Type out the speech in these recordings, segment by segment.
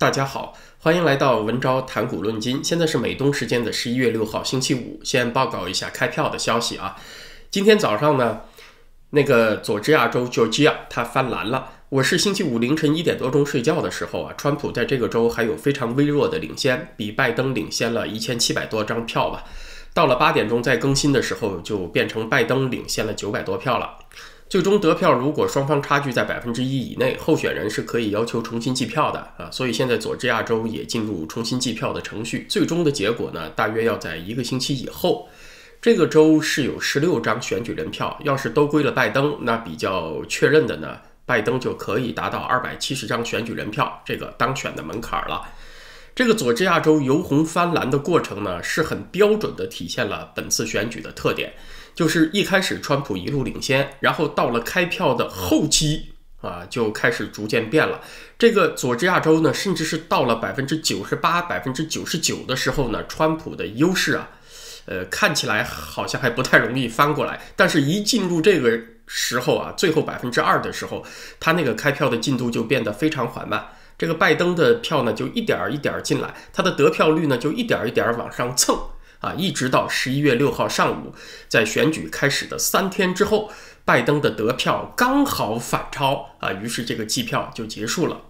大家好，欢迎来到文昭谈股论金。现在是美东时间的十一月六号星期五。先报告一下开票的消息啊。今天早上呢，那个佐治亚州 Georgia 它翻蓝了。我是星期五凌晨一点多钟睡觉的时候啊，川普在这个州还有非常微弱的领先，比拜登领先了一千七百多张票吧。到了八点钟再更新的时候，就变成拜登领先了九百多票了。最终得票，如果双方差距在百分之一以内，候选人是可以要求重新计票的啊。所以现在佐治亚州也进入重新计票的程序。最终的结果呢，大约要在一个星期以后。这个州是有十六张选举人票，要是都归了拜登，那比较确认的呢，拜登就可以达到二百七十张选举人票这个当选的门槛了。这个佐治亚州由红翻蓝的过程呢，是很标准的体现了本次选举的特点。就是一开始川普一路领先，然后到了开票的后期啊，就开始逐渐变了。这个佐治亚州呢，甚至是到了百分之九十八、百分之九十九的时候呢，川普的优势啊，呃，看起来好像还不太容易翻过来。但是，一进入这个时候啊，最后百分之二的时候，他那个开票的进度就变得非常缓慢。这个拜登的票呢，就一点儿一点儿进来，他的得票率呢，就一点儿一点儿往上蹭。啊，一直到十一月六号上午，在选举开始的三天之后，拜登的得票刚好反超啊，于是这个计票就结束了。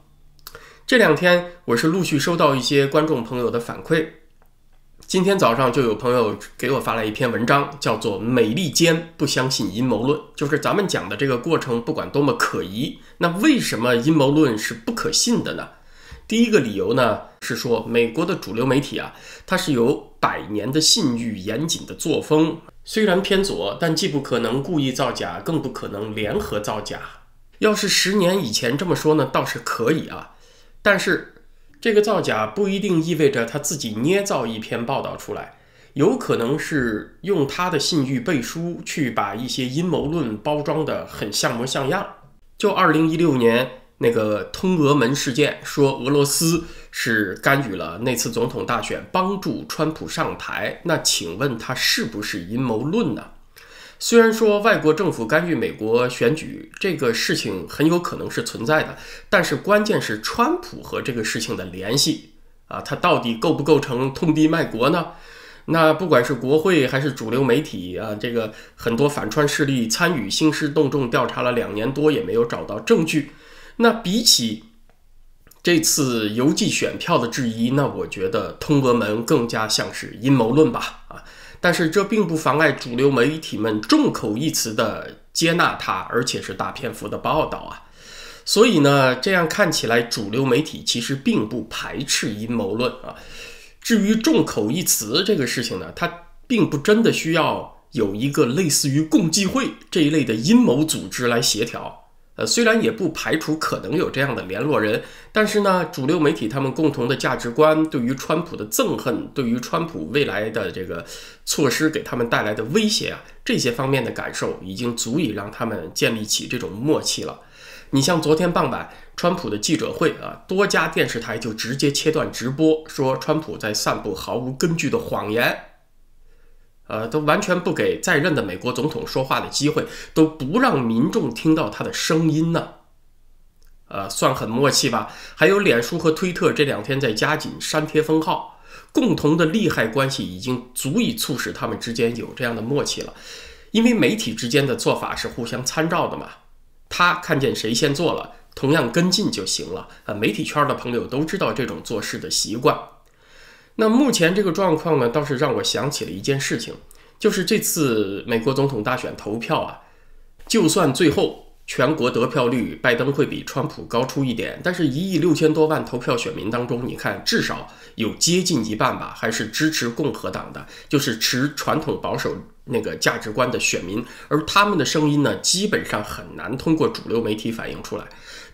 这两天我是陆续收到一些观众朋友的反馈，今天早上就有朋友给我发来一篇文章，叫做《美利坚不相信阴谋论》，就是咱们讲的这个过程，不管多么可疑，那为什么阴谋论是不可信的呢？第一个理由呢，是说美国的主流媒体啊，它是有百年的信誉、严谨的作风，虽然偏左，但既不可能故意造假，更不可能联合造假。要是十年以前这么说呢，倒是可以啊。但是这个造假不一定意味着他自己捏造一篇报道出来，有可能是用他的信誉背书，去把一些阴谋论包装的很像模像样。就二零一六年。那个通俄门事件说俄罗斯是干预了那次总统大选，帮助川普上台。那请问他是不是阴谋论呢？虽然说外国政府干预美国选举这个事情很有可能是存在的，但是关键是川普和这个事情的联系啊，他到底构不构成通敌卖国呢？那不管是国会还是主流媒体啊，这个很多反川势力参与兴师动众调查了两年多，也没有找到证据。那比起这次邮寄选票的质疑，那我觉得通俄门更加像是阴谋论吧，啊！但是这并不妨碍主流媒体们众口一词的接纳它，而且是大篇幅的报道啊。所以呢，这样看起来，主流媒体其实并不排斥阴谋论啊。至于众口一词这个事情呢，它并不真的需要有一个类似于共济会这一类的阴谋组织来协调。呃，虽然也不排除可能有这样的联络人，但是呢，主流媒体他们共同的价值观，对于川普的憎恨，对于川普未来的这个措施给他们带来的威胁啊，这些方面的感受已经足以让他们建立起这种默契了。你像昨天傍晚，川普的记者会啊，多家电视台就直接切断直播，说川普在散布毫无根据的谎言。呃，都完全不给在任的美国总统说话的机会，都不让民众听到他的声音呢。呃，算很默契吧？还有脸书和推特这两天在加紧删帖封号，共同的利害关系已经足以促使他们之间有这样的默契了。因为媒体之间的做法是互相参照的嘛，他看见谁先做了，同样跟进就行了。呃，媒体圈的朋友都知道这种做事的习惯。那目前这个状况呢，倒是让我想起了一件事情，就是这次美国总统大选投票啊，就算最后全国得票率拜登会比川普高出一点，但是一亿六千多万投票选民当中，你看至少有接近一半吧，还是支持共和党的，就是持传统保守那个价值观的选民，而他们的声音呢，基本上很难通过主流媒体反映出来。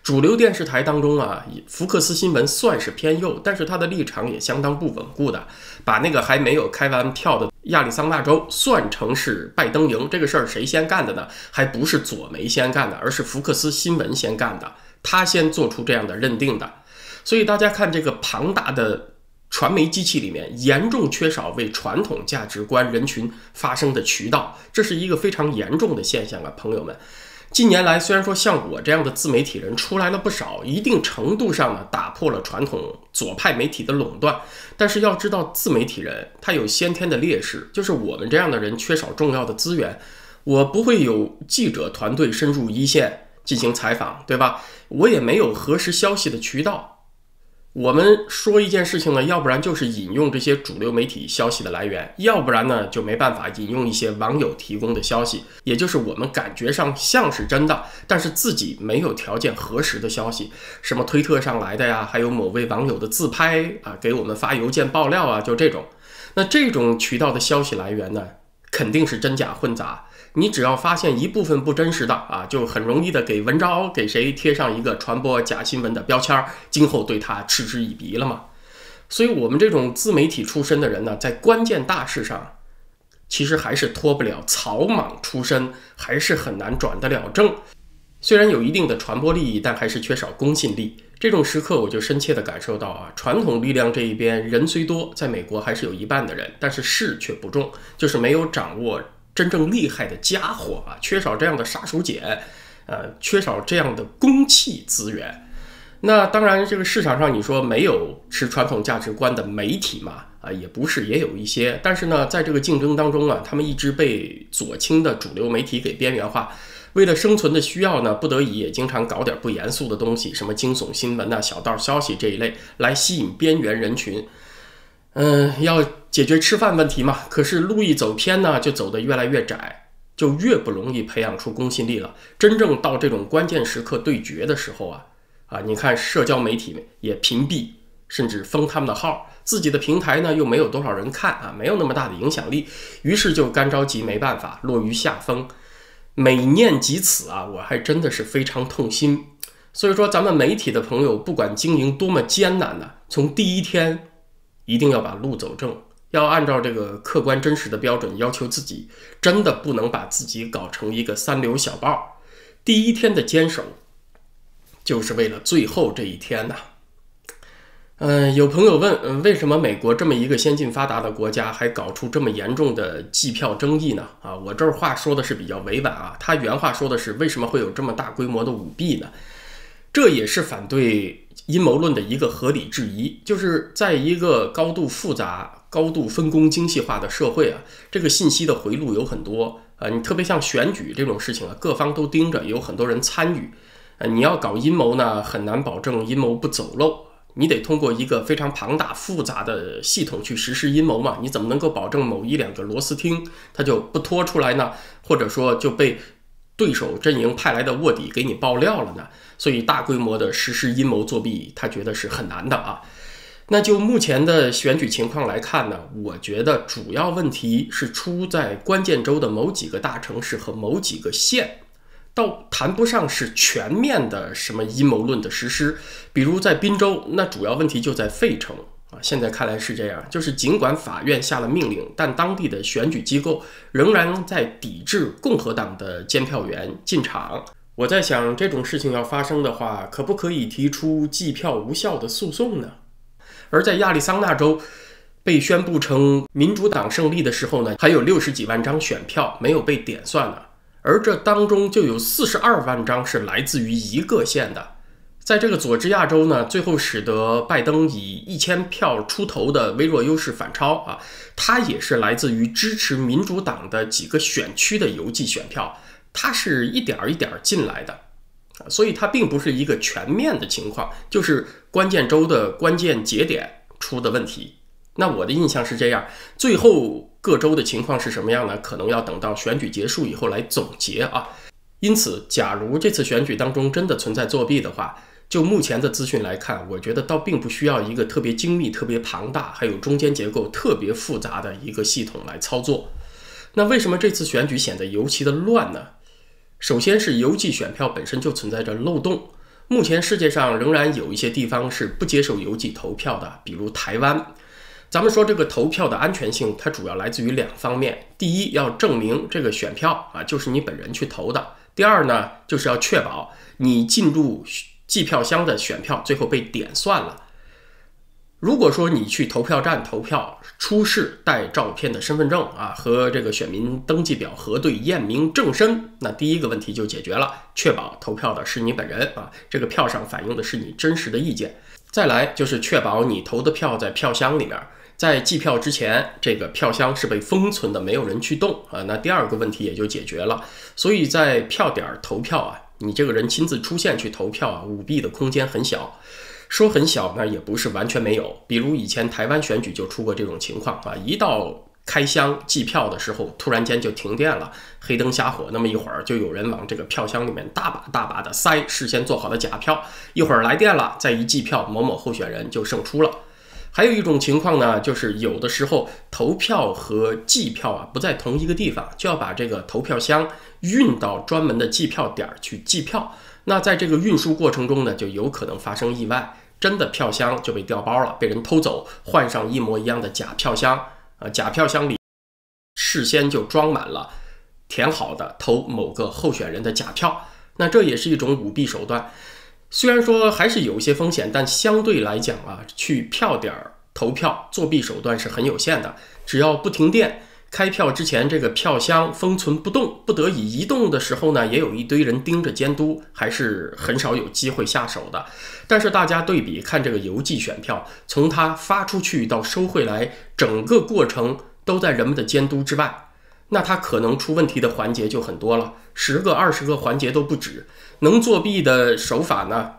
主流电视台当中啊，福克斯新闻算是偏右，但是他的立场也相当不稳固的。把那个还没有开完票的亚利桑那州算成是拜登赢，这个事儿谁先干的呢？还不是左媒先干的，而是福克斯新闻先干的，他先做出这样的认定的。所以大家看这个庞大的传媒机器里面，严重缺少为传统价值观人群发声的渠道，这是一个非常严重的现象啊，朋友们。近年来，虽然说像我这样的自媒体人出来了不少，一定程度上呢打破了传统左派媒体的垄断，但是要知道，自媒体人他有先天的劣势，就是我们这样的人缺少重要的资源。我不会有记者团队深入一线进行采访，对吧？我也没有核实消息的渠道。我们说一件事情呢，要不然就是引用这些主流媒体消息的来源，要不然呢就没办法引用一些网友提供的消息，也就是我们感觉上像是真的，但是自己没有条件核实的消息，什么推特上来的呀，还有某位网友的自拍啊，给我们发邮件爆料啊，就这种。那这种渠道的消息来源呢，肯定是真假混杂。你只要发现一部分不真实的啊，就很容易的给文章给谁贴上一个传播假新闻的标签儿，今后对他嗤之以鼻了嘛。所以，我们这种自媒体出身的人呢，在关键大事上，其实还是脱不了草莽出身，还是很难转得了正。虽然有一定的传播利益，但还是缺少公信力。这种时刻，我就深切地感受到啊，传统力量这一边人虽多，在美国还是有一半的人，但是势却不重，就是没有掌握。真正厉害的家伙啊，缺少这样的杀手锏，呃，缺少这样的公器资源。那当然，这个市场上你说没有持传统价值观的媒体嘛？啊，也不是，也有一些。但是呢，在这个竞争当中啊，他们一直被左倾的主流媒体给边缘化。为了生存的需要呢，不得已也经常搞点不严肃的东西，什么惊悚新闻呐、小道消息这一类，来吸引边缘人群。嗯，要解决吃饭问题嘛？可是路一走偏呢，就走得越来越窄，就越不容易培养出公信力了。真正到这种关键时刻对决的时候啊，啊，你看社交媒体也屏蔽甚至封他们的号，自己的平台呢又没有多少人看啊，没有那么大的影响力，于是就干着急，没办法落于下风。每念及此啊，我还真的是非常痛心。所以说，咱们媒体的朋友，不管经营多么艰难呢，从第一天。一定要把路走正，要按照这个客观真实的标准要求自己，真的不能把自己搞成一个三流小报。第一天的坚守，就是为了最后这一天呐。嗯，有朋友问，嗯，为什么美国这么一个先进发达的国家，还搞出这么严重的计票争议呢？啊，我这话说的是比较委婉啊，他原话说的是，为什么会有这么大规模的舞弊呢？这也是反对。阴谋论的一个合理质疑，就是在一个高度复杂、高度分工精细化的社会啊，这个信息的回路有很多啊。你特别像选举这种事情啊，各方都盯着，有很多人参与。呃，你要搞阴谋呢，很难保证阴谋不走漏。你得通过一个非常庞大、复杂的系统去实施阴谋嘛？你怎么能够保证某一两个螺丝钉它就不拖出来呢？或者说就被？对手阵营派来的卧底给你爆料了呢，所以大规模的实施阴谋作弊，他觉得是很难的啊。那就目前的选举情况来看呢，我觉得主要问题是出在关键州的某几个大城市和某几个县，倒谈不上是全面的什么阴谋论的实施。比如在滨州，那主要问题就在费城。啊，现在看来是这样，就是尽管法院下了命令，但当地的选举机构仍然在抵制共和党的监票员进场。我在想，这种事情要发生的话，可不可以提出计票无效的诉讼呢？而在亚利桑那州被宣布成民主党胜利的时候呢，还有六十几万张选票没有被点算呢，而这当中就有四十二万张是来自于一个县的。在这个佐治亚州呢，最后使得拜登以一千票出头的微弱优势反超啊，他也是来自于支持民主党的几个选区的邮寄选票，它是一点儿一点儿进来的啊，所以它并不是一个全面的情况，就是关键州的关键节点出的问题。那我的印象是这样，最后各州的情况是什么样呢？可能要等到选举结束以后来总结啊。因此，假如这次选举当中真的存在作弊的话，就目前的资讯来看，我觉得倒并不需要一个特别精密、特别庞大，还有中间结构特别复杂的一个系统来操作。那为什么这次选举显得尤其的乱呢？首先是邮寄选票本身就存在着漏洞，目前世界上仍然有一些地方是不接受邮寄投票的，比如台湾。咱们说这个投票的安全性，它主要来自于两方面：第一，要证明这个选票啊就是你本人去投的；第二呢，就是要确保你进入。计票箱的选票最后被点算了，如果说你去投票站投票，出示带照片的身份证啊和这个选民登记表核对验明正身，那第一个问题就解决了，确保投票的是你本人啊，这个票上反映的是你真实的意见。再来就是确保你投的票在票箱里面，在计票之前，这个票箱是被封存的，没有人去动啊。那第二个问题也就解决了。所以在票点投票啊，你这个人亲自出现去投票啊，舞弊的空间很小。说很小呢，也不是完全没有。比如以前台湾选举就出过这种情况啊，一到开箱计票的时候，突然间就停电了，黑灯瞎火，那么一会儿就有人往这个票箱里面大把大把的塞事先做好的假票，一会儿来电了，再一计票，某某候选人就胜出了。还有一种情况呢，就是有的时候投票和计票啊不在同一个地方，就要把这个投票箱运到专门的计票点去计票。那在这个运输过程中呢，就有可能发生意外，真的票箱就被调包了，被人偷走，换上一模一样的假票箱。啊，假票箱里事先就装满了填好的投某个候选人的假票。那这也是一种舞弊手段。虽然说还是有一些风险，但相对来讲啊，去票点投票作弊手段是很有限的，只要不停电。开票之前，这个票箱封存不动，不得已移动的时候呢，也有一堆人盯着监督，还是很少有机会下手的。但是大家对比看这个邮寄选票，从它发出去到收回来，整个过程都在人们的监督之外，那它可能出问题的环节就很多了，十个、二十个环节都不止。能作弊的手法呢？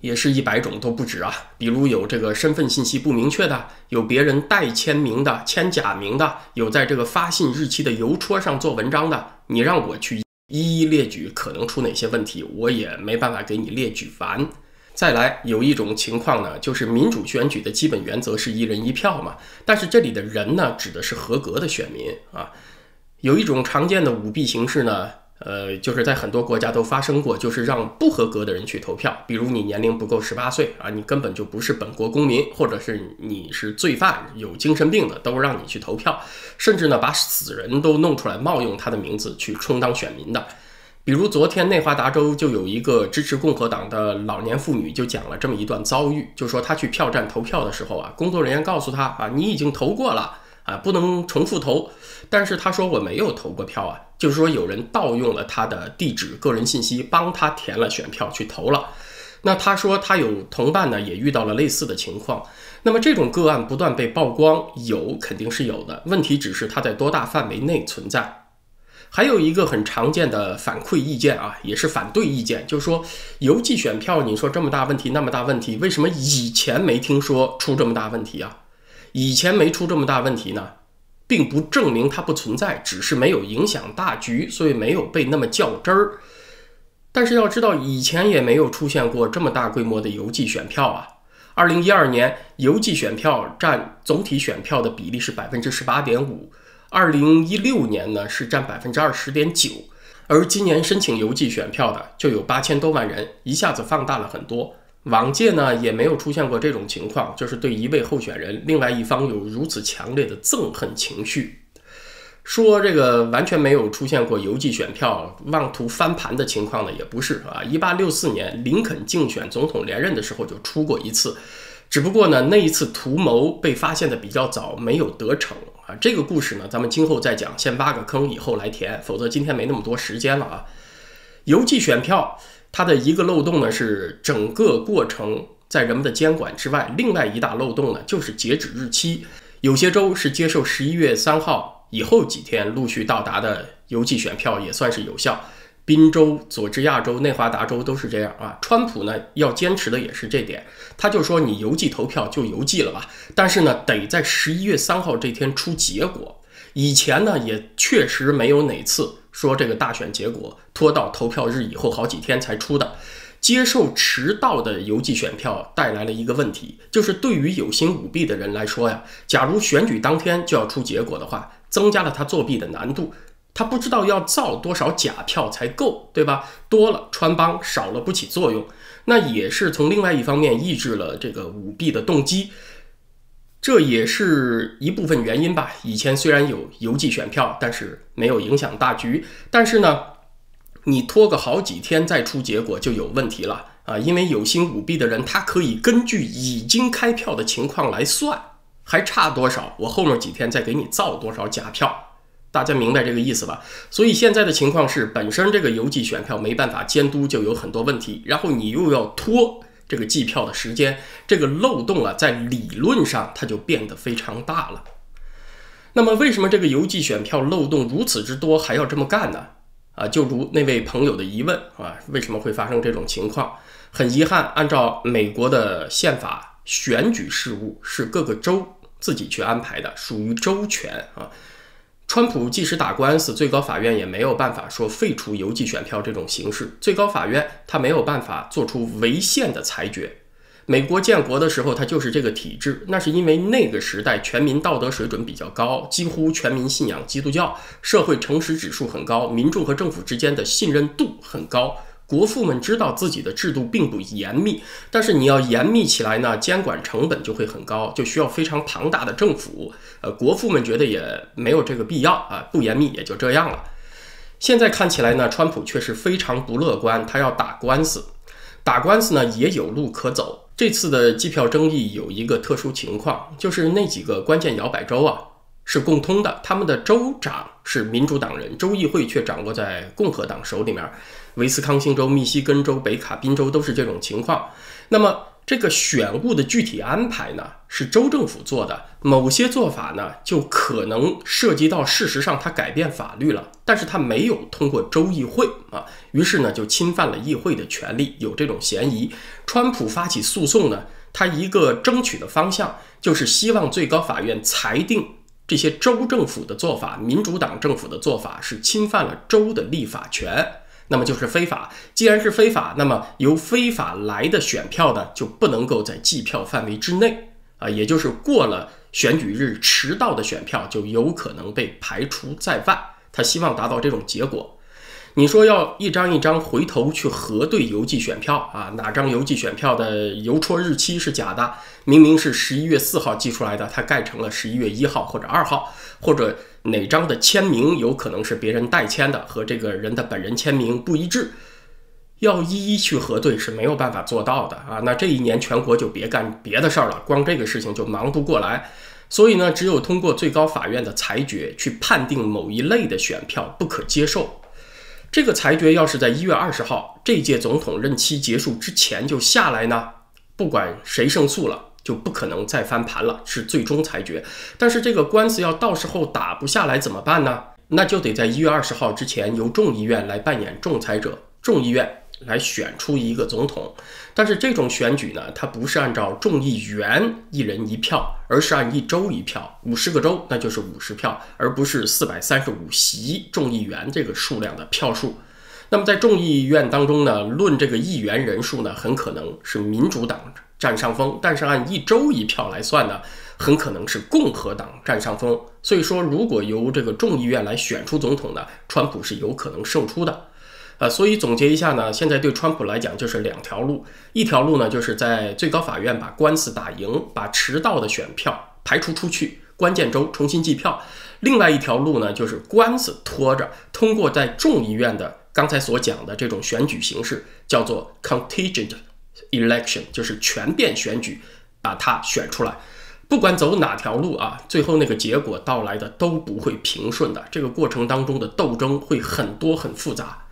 也是一百种都不止啊！比如有这个身份信息不明确的，有别人代签名的、签假名的，有在这个发信日期的邮戳上做文章的。你让我去一一列举可能出哪些问题，我也没办法给你列举完。再来，有一种情况呢，就是民主选举的基本原则是一人一票嘛，但是这里的人呢，指的是合格的选民啊。有一种常见的舞弊形式呢。呃，就是在很多国家都发生过，就是让不合格的人去投票。比如你年龄不够十八岁啊，你根本就不是本国公民，或者是你是罪犯、有精神病的，都让你去投票。甚至呢，把死人都弄出来冒用他的名字去充当选民的。比如昨天内华达州就有一个支持共和党的老年妇女就讲了这么一段遭遇，就说她去票站投票的时候啊，工作人员告诉她啊，你已经投过了。啊，不能重复投，但是他说我没有投过票啊，就是说有人盗用了他的地址、个人信息，帮他填了选票去投了。那他说他有同伴呢，也遇到了类似的情况。那么这种个案不断被曝光，有肯定是有的，问题只是它在多大范围内存在。还有一个很常见的反馈意见啊，也是反对意见，就是说邮寄选票，你说这么大问题，那么大问题，为什么以前没听说出这么大问题啊？以前没出这么大问题呢，并不证明它不存在，只是没有影响大局，所以没有被那么较真儿。但是要知道，以前也没有出现过这么大规模的邮寄选票啊。二零一二年，邮寄选票占总体选票的比例是百分之十八点五，二零一六年呢是占百分之二十点九，而今年申请邮寄选票的就有八千多万人，一下子放大了很多。往届呢也没有出现过这种情况，就是对一位候选人，另外一方有如此强烈的憎恨情绪。说这个完全没有出现过邮寄选票妄图翻盘的情况呢，也不是啊。一八六四年林肯竞选总统连任的时候就出过一次，只不过呢那一次图谋被发现的比较早，没有得逞啊。这个故事呢咱们今后再讲，先挖个坑以后来填，否则今天没那么多时间了啊。邮寄选票。它的一个漏洞呢是整个过程在人们的监管之外，另外一大漏洞呢就是截止日期。有些州是接受十一月三号以后几天陆续到达的邮寄选票也算是有效。宾州、佐治亚州、内华达州都是这样啊。川普呢要坚持的也是这点，他就说你邮寄投票就邮寄了吧，但是呢得在十一月三号这天出结果。以前呢也确实没有哪次。说这个大选结果拖到投票日以后好几天才出的，接受迟到的邮寄选票带来了一个问题，就是对于有心舞弊的人来说呀，假如选举当天就要出结果的话，增加了他作弊的难度。他不知道要造多少假票才够，对吧？多了穿帮，少了不起作用，那也是从另外一方面抑制了这个舞弊的动机。这也是一部分原因吧。以前虽然有邮寄选票，但是没有影响大局。但是呢，你拖个好几天再出结果就有问题了啊，因为有心舞弊的人，他可以根据已经开票的情况来算，还差多少，我后面几天再给你造多少假票。大家明白这个意思吧？所以现在的情况是，本身这个邮寄选票没办法监督，就有很多问题，然后你又要拖这个计票的时间，这个漏洞啊，在理论上它就变得非常大了。那么，为什么这个邮寄选票漏洞如此之多，还要这么干呢？啊，就如那位朋友的疑问啊，为什么会发生这种情况？很遗憾，按照美国的宪法，选举事务是各个州自己去安排的，属于州权啊。川普即使打官司，最高法院也没有办法说废除邮寄选票这种形式。最高法院他没有办法做出违宪的裁决。美国建国的时候，他就是这个体制，那是因为那个时代全民道德水准比较高，几乎全民信仰基督教，社会诚实指数很高，民众和政府之间的信任度很高。国父们知道自己的制度并不严密，但是你要严密起来呢，监管成本就会很高，就需要非常庞大的政府。呃，国父们觉得也没有这个必要啊，不严密也就这样了。现在看起来呢，川普却是非常不乐观，他要打官司。打官司呢也有路可走。这次的计票争议有一个特殊情况，就是那几个关键摇摆州啊是共通的，他们的州长是民主党人，州议会却掌握在共和党手里面。威斯康星州、密西根州、北卡宾州都是这种情况。那么，这个选务的具体安排呢，是州政府做的。某些做法呢，就可能涉及到事实上他改变法律了，但是他没有通过州议会啊，于是呢，就侵犯了议会的权利，有这种嫌疑。川普发起诉讼呢，他一个争取的方向就是希望最高法院裁定这些州政府的做法，民主党政府的做法是侵犯了州的立法权。那么就是非法。既然是非法，那么由非法来的选票呢，就不能够在计票范围之内啊，也就是过了选举日迟到的选票就有可能被排除在外。他希望达到这种结果。你说要一张一张回头去核对邮寄选票啊，哪张邮寄选票的邮戳日期是假的？明明是十一月四号寄出来的，它盖成了十一月一号或者二号，或者哪张的签名有可能是别人代签的，和这个人的本人签名不一致，要一一去核对是没有办法做到的啊。那这一年全国就别干别的事儿了，光这个事情就忙不过来。所以呢，只有通过最高法院的裁决去判定某一类的选票不可接受。这个裁决要是在一月二十号这届总统任期结束之前就下来呢，不管谁胜诉了，就不可能再翻盘了，是最终裁决。但是这个官司要到时候打不下来怎么办呢？那就得在一月二十号之前由众议院来扮演仲裁者，众议院。来选出一个总统，但是这种选举呢，它不是按照众议员一人一票，而是按一州一票，五十个州那就是五十票，而不是四百三十五席众议员这个数量的票数。那么在众议院当中呢，论这个议员人数呢，很可能是民主党占上风，但是按一州一票来算呢，很可能是共和党占上风。所以说，如果由这个众议院来选出总统呢，川普是有可能胜出的。啊，所以总结一下呢，现在对川普来讲就是两条路，一条路呢就是在最高法院把官司打赢，把迟到的选票排除出去，关键州重新计票；另外一条路呢就是官司拖着，通过在众议院的刚才所讲的这种选举形式，叫做 contingent election，就是全变选举，把它选出来。不管走哪条路啊，最后那个结果到来的都不会平顺的，这个过程当中的斗争会很多很复杂。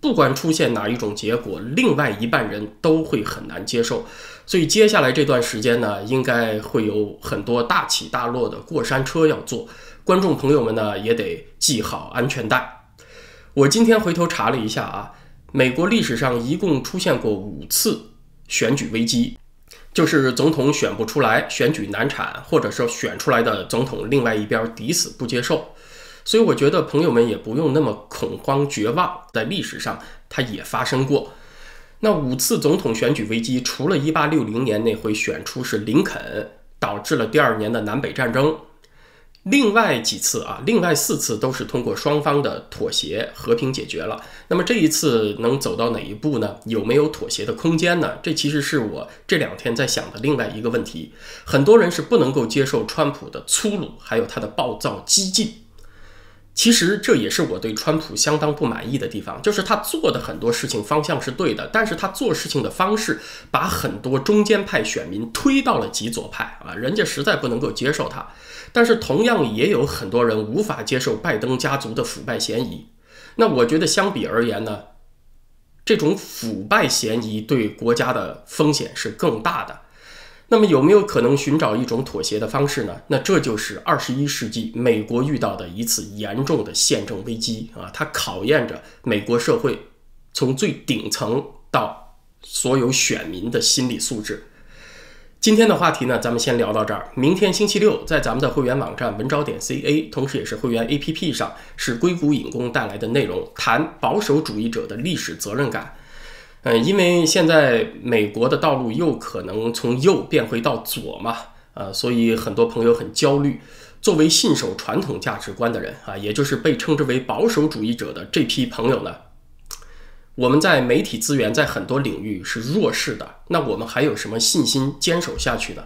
不管出现哪一种结果，另外一半人都会很难接受，所以接下来这段时间呢，应该会有很多大起大落的过山车要坐。观众朋友们呢，也得系好安全带。我今天回头查了一下啊，美国历史上一共出现过五次选举危机，就是总统选不出来，选举难产，或者说选出来的总统另外一边抵死不接受。所以我觉得朋友们也不用那么恐慌绝望，在历史上它也发生过。那五次总统选举危机，除了1860年那回选出是林肯，导致了第二年的南北战争，另外几次啊，另外四次都是通过双方的妥协和平解决了。那么这一次能走到哪一步呢？有没有妥协的空间呢？这其实是我这两天在想的另外一个问题。很多人是不能够接受川普的粗鲁，还有他的暴躁激进。其实这也是我对川普相当不满意的地方，就是他做的很多事情方向是对的，但是他做事情的方式把很多中间派选民推到了极左派啊，人家实在不能够接受他。但是同样也有很多人无法接受拜登家族的腐败嫌疑。那我觉得相比而言呢，这种腐败嫌疑对国家的风险是更大的。那么有没有可能寻找一种妥协的方式呢？那这就是二十一世纪美国遇到的一次严重的宪政危机啊！它考验着美国社会从最顶层到所有选民的心理素质。今天的话题呢，咱们先聊到这儿。明天星期六，在咱们的会员网站文招点 ca，同时也是会员 APP 上，是硅谷引工带来的内容，谈保守主义者的历史责任感。嗯，因为现在美国的道路又可能从右变回到左嘛，呃，所以很多朋友很焦虑。作为信守传统价值观的人啊，也就是被称之为保守主义者的这批朋友呢。我们在媒体资源在很多领域是弱势的，那我们还有什么信心坚守下去呢？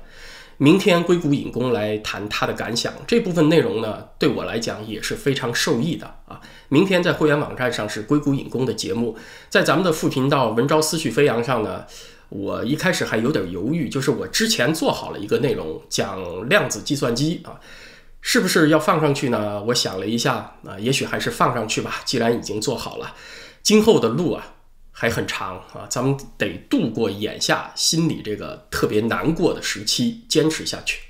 明天硅谷引工来谈他的感想，这部分内容呢，对我来讲也是非常受益的啊。明天在会员网站上是硅谷引工的节目，在咱们的副频道文昭思绪飞扬上呢，我一开始还有点犹豫，就是我之前做好了一个内容讲量子计算机啊，是不是要放上去呢？我想了一下啊，也许还是放上去吧，既然已经做好了。今后的路啊还很长啊，咱们得度过眼下心里这个特别难过的时期，坚持下去。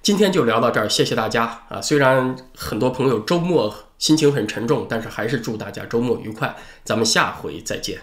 今天就聊到这儿，谢谢大家啊！虽然很多朋友周末心情很沉重，但是还是祝大家周末愉快。咱们下回再见。